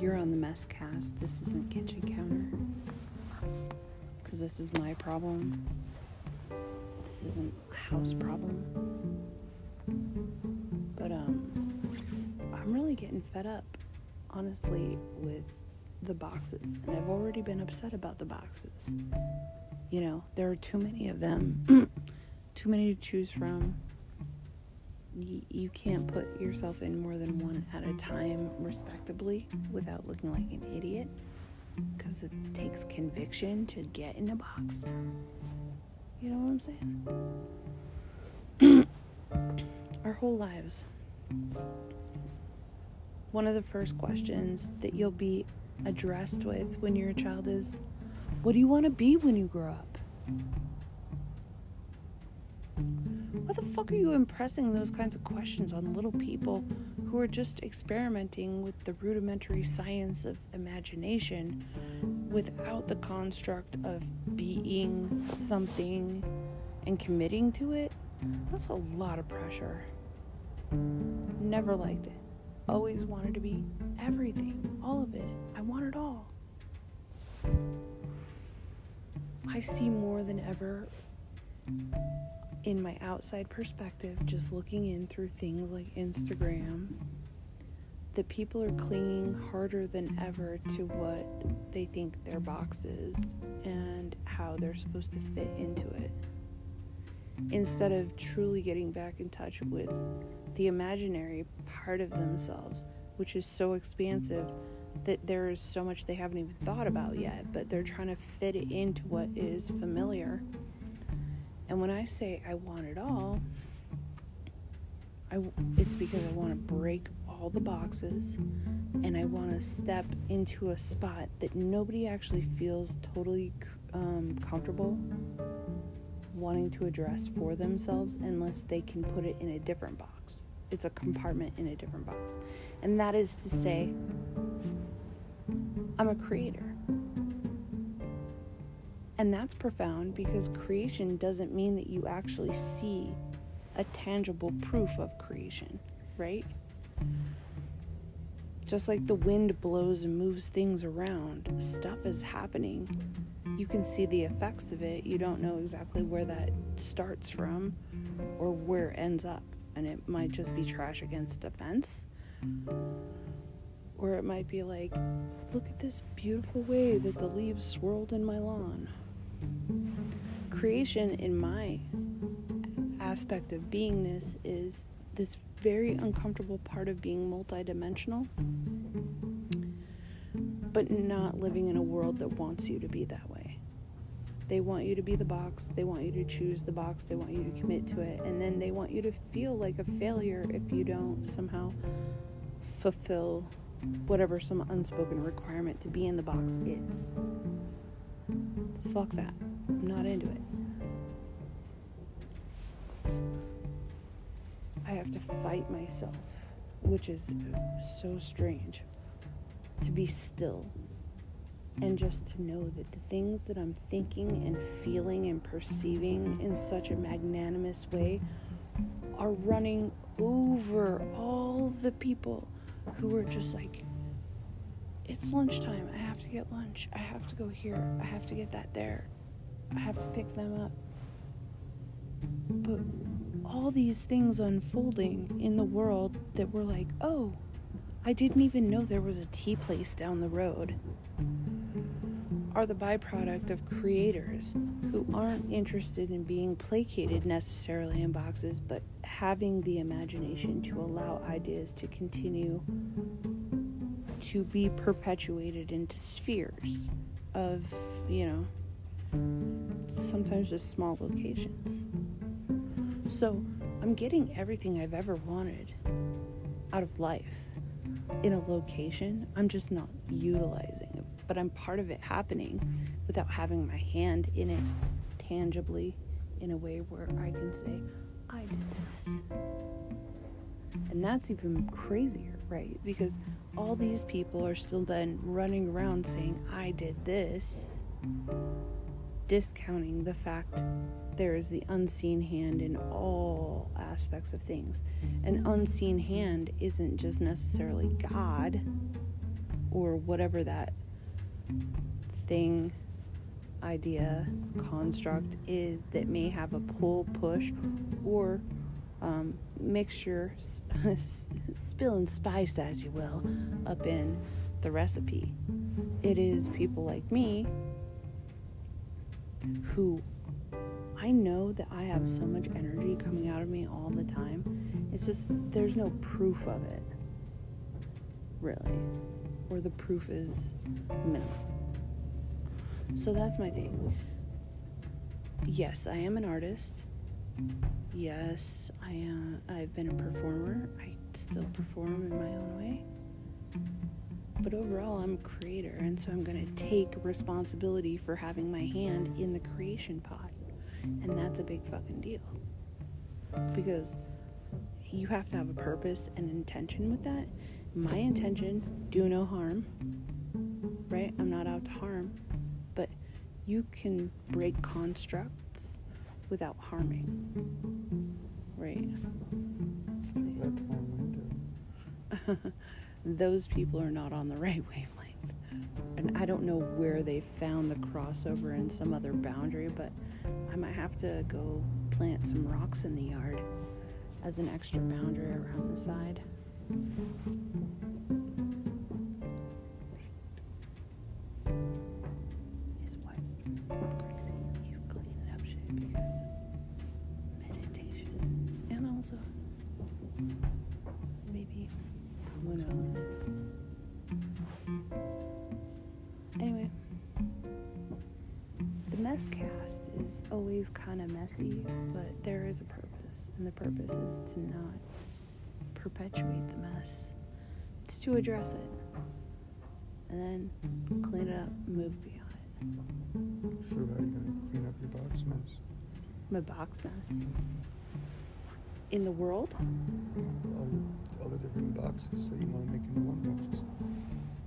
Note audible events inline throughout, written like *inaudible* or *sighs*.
You're on the mess cast. This isn't kitchen counter. Because this is my problem. This isn't a house problem. But um I'm really getting fed up, honestly, with the boxes. And I've already been upset about the boxes. You know, there are too many of them. *clears throat* too many to choose from you can't put yourself in more than one at a time respectably without looking like an idiot because it takes conviction to get in a box. You know what I'm saying? *coughs* Our whole lives. One of the first questions that you'll be addressed with when you're a child is What do you want to be when you grow up? Why the fuck are you impressing those kinds of questions on little people who are just experimenting with the rudimentary science of imagination without the construct of being something and committing to it? That's a lot of pressure. Never liked it. Always wanted to be everything, all of it. I want it all. I see more than ever in my outside perspective, just looking in through things like Instagram, that people are clinging harder than ever to what they think their box is and how they're supposed to fit into it. Instead of truly getting back in touch with the imaginary part of themselves, which is so expansive that there is so much they haven't even thought about yet, but they're trying to fit it into what is familiar and when I say I want it all, I, it's because I want to break all the boxes and I want to step into a spot that nobody actually feels totally um, comfortable wanting to address for themselves unless they can put it in a different box. It's a compartment in a different box. And that is to say, I'm a creator. And that's profound because creation doesn't mean that you actually see a tangible proof of creation, right? Just like the wind blows and moves things around, stuff is happening. You can see the effects of it. You don't know exactly where that starts from or where it ends up. And it might just be trash against a fence. Or it might be like, look at this beautiful way that the leaves swirled in my lawn creation in my aspect of beingness is this very uncomfortable part of being multidimensional, but not living in a world that wants you to be that way. They want you to be the box, they want you to choose the box, they want you to commit to it, and then they want you to feel like a failure if you don't somehow fulfill whatever some unspoken requirement to be in the box is. Fuck that. I'm not into it. I have to fight myself, which is so strange, to be still and just to know that the things that I'm thinking and feeling and perceiving in such a magnanimous way are running over all the people who are just like it's lunchtime. I have to get lunch. I have to go here. I have to get that there. I have to pick them up. But all these things unfolding in the world that were like, oh, I didn't even know there was a tea place down the road, are the byproduct of creators who aren't interested in being placated necessarily in boxes, but having the imagination to allow ideas to continue to be perpetuated into spheres of, you know, sometimes just small locations. So I'm getting everything I've ever wanted out of life in a location. I'm just not utilizing it, but I'm part of it happening without having my hand in it tangibly in a way where I can say, I did this. And that's even crazier, right? Because all these people are still then running around saying, I did this, discounting the fact there is the unseen hand in all aspects of things. An unseen hand isn't just necessarily God, or whatever that thing, idea, construct is that may have a pull, push, or um, mixture, *laughs* spill and spice, as you will, up in the recipe. It is people like me who I know that I have so much energy coming out of me all the time. It's just there's no proof of it, really, or the proof is minimal. So that's my thing. Yes, I am an artist. Yes, I uh, I've been a performer. I still perform in my own way. But overall, I'm a creator, and so I'm going to take responsibility for having my hand in the creation pot. And that's a big fucking deal. Because you have to have a purpose and intention with that. My intention, do no harm. Right? I'm not out to harm. But you can break constructs without harming. Right? *laughs* Those people are not on the right wavelength and I don't know where they found the crossover in some other boundary, but I might have to go plant some rocks in the yard as an extra boundary around the side. Mess cast is always kind of messy, but there is a purpose, and the purpose is to not perpetuate the mess. It's to address it, and then clean it up, move beyond it. So how are you gonna clean up your box mess? My box mess in the world. All the, all the different boxes that you want to make into one box.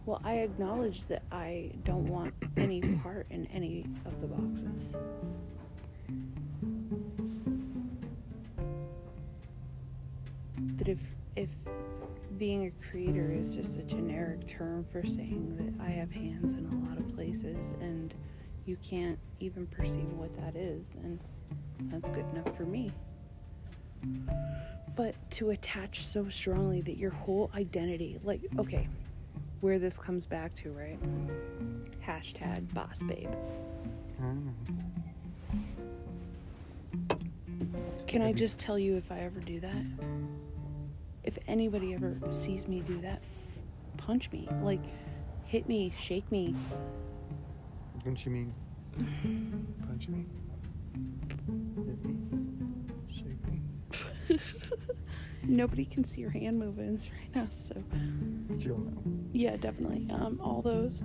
Well, I acknowledge that I don't want any *clears throat* part in any of the boxes. That if if being a creator is just a generic term for saying that I have hands in a lot of places and you can't even perceive what that is, then that's good enough for me. But to attach so strongly that your whole identity, like, okay, where this comes back to, right? Hashtag boss babe. I know. Can I just tell you if I ever do that? If anybody ever sees me do that, f- punch me. Like, hit me, shake me. Don't you mean *sighs* punch me? Hit me? Shake me? *laughs* Nobody can see your hand movements right now, so Jill know. yeah, definitely. Um, all those.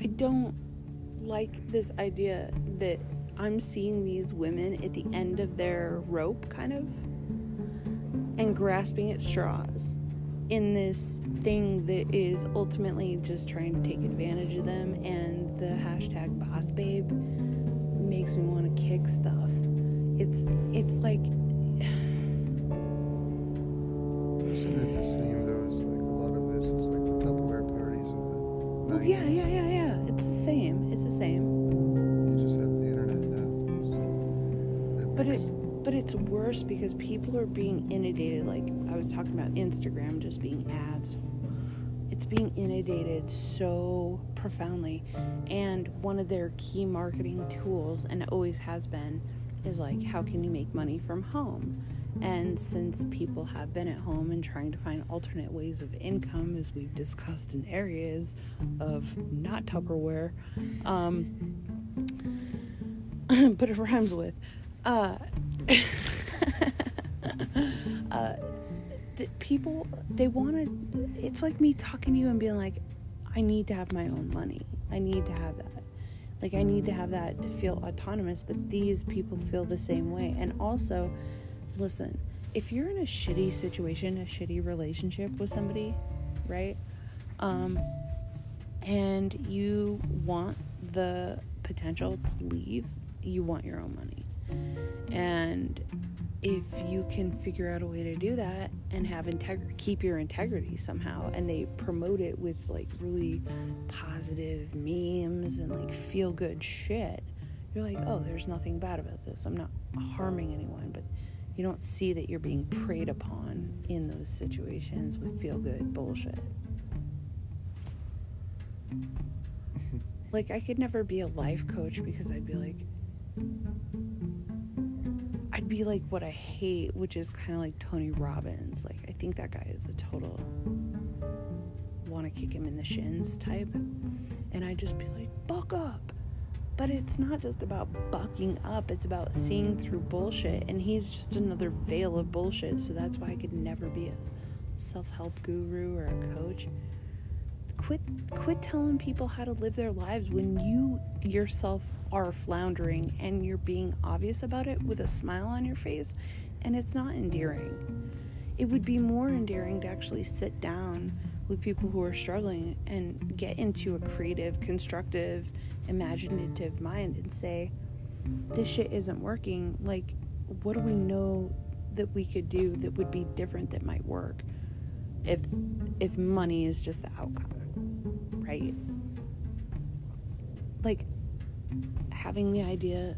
I don't like this idea that I'm seeing these women at the end of their rope, kind of, and grasping at straws in this thing that is ultimately just trying to take advantage of them. And the hashtag boss babe makes me want to kick stuff. It's it's like the yeah 90s? yeah yeah yeah. It's the same. It's the same. You just have the internet now. So But it, but it's worse because people are being inundated. Like I was talking about Instagram just being ads. It's being inundated so profoundly, and one of their key marketing tools, and it always has been, is like how can you make money from home? And since people have been at home and trying to find alternate ways of income, as we've discussed in areas of not Tupperware, um, *laughs* but it *laughs* rhymes with, uh, *laughs* uh, th- people they want to. It's like me talking to you and being like, I need to have my own money. I need to have that. Like I need to have that to feel autonomous. But these people feel the same way. And also, listen, if you're in a shitty situation, a shitty relationship with somebody, right? Um, and you want the potential to leave, you want your own money. And if you can figure out a way to do that and have integrity keep your integrity somehow and they promote it with like really positive memes and like feel good shit you're like oh there's nothing bad about this. I'm not harming anyone. But you don't see that you're being preyed upon in those situations with feel good bullshit. *laughs* Like i could never be a life coach because i'd be like be like what I hate, which is kind of like Tony Robbins. Like, I think that guy is the total want to kick him in the shins type. And I'd just be like, buck up. But it's not just about bucking up, it's about seeing through bullshit. And he's just another veil of bullshit. So that's why I could never be a self help guru or a coach. Quit, quit telling people how to live their lives when you yourself are floundering and you're being obvious about it with a smile on your face, and it's not endearing. It would be more endearing to actually sit down with people who are struggling and get into a creative, constructive, imaginative mind and say, This shit isn't working. Like, what do we know that we could do that would be different that might work if if money is just the outcome right like having the idea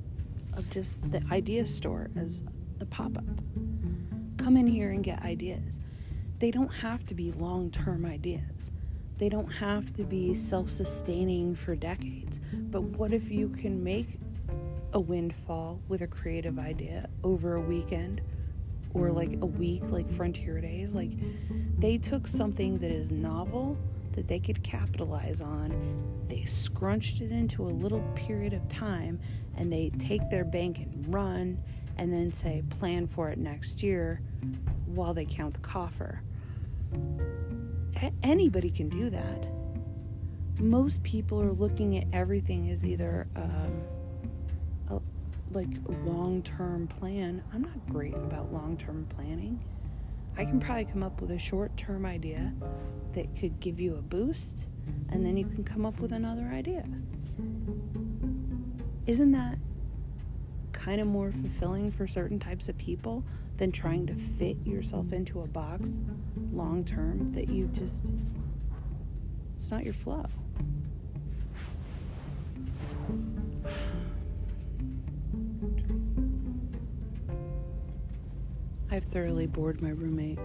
of just the idea store as the pop up. Come in here and get ideas. They don't have to be long term ideas, they don't have to be self sustaining for decades. But what if you can make a windfall with a creative idea over a weekend? Or like a week, like Frontier Days. Like, they took something that is novel that they could capitalize on. They scrunched it into a little period of time and they take their bank and run and then say, plan for it next year while they count the coffer. A- anybody can do that. Most people are looking at everything as either um, a, like long term plan. I'm not great about long term planning. I can probably come up with a short term idea that could give you a boost, and then you can come up with another idea. Isn't that kind of more fulfilling for certain types of people than trying to fit yourself into a box long term that you just, it's not your flow? I've thoroughly bored my roommate.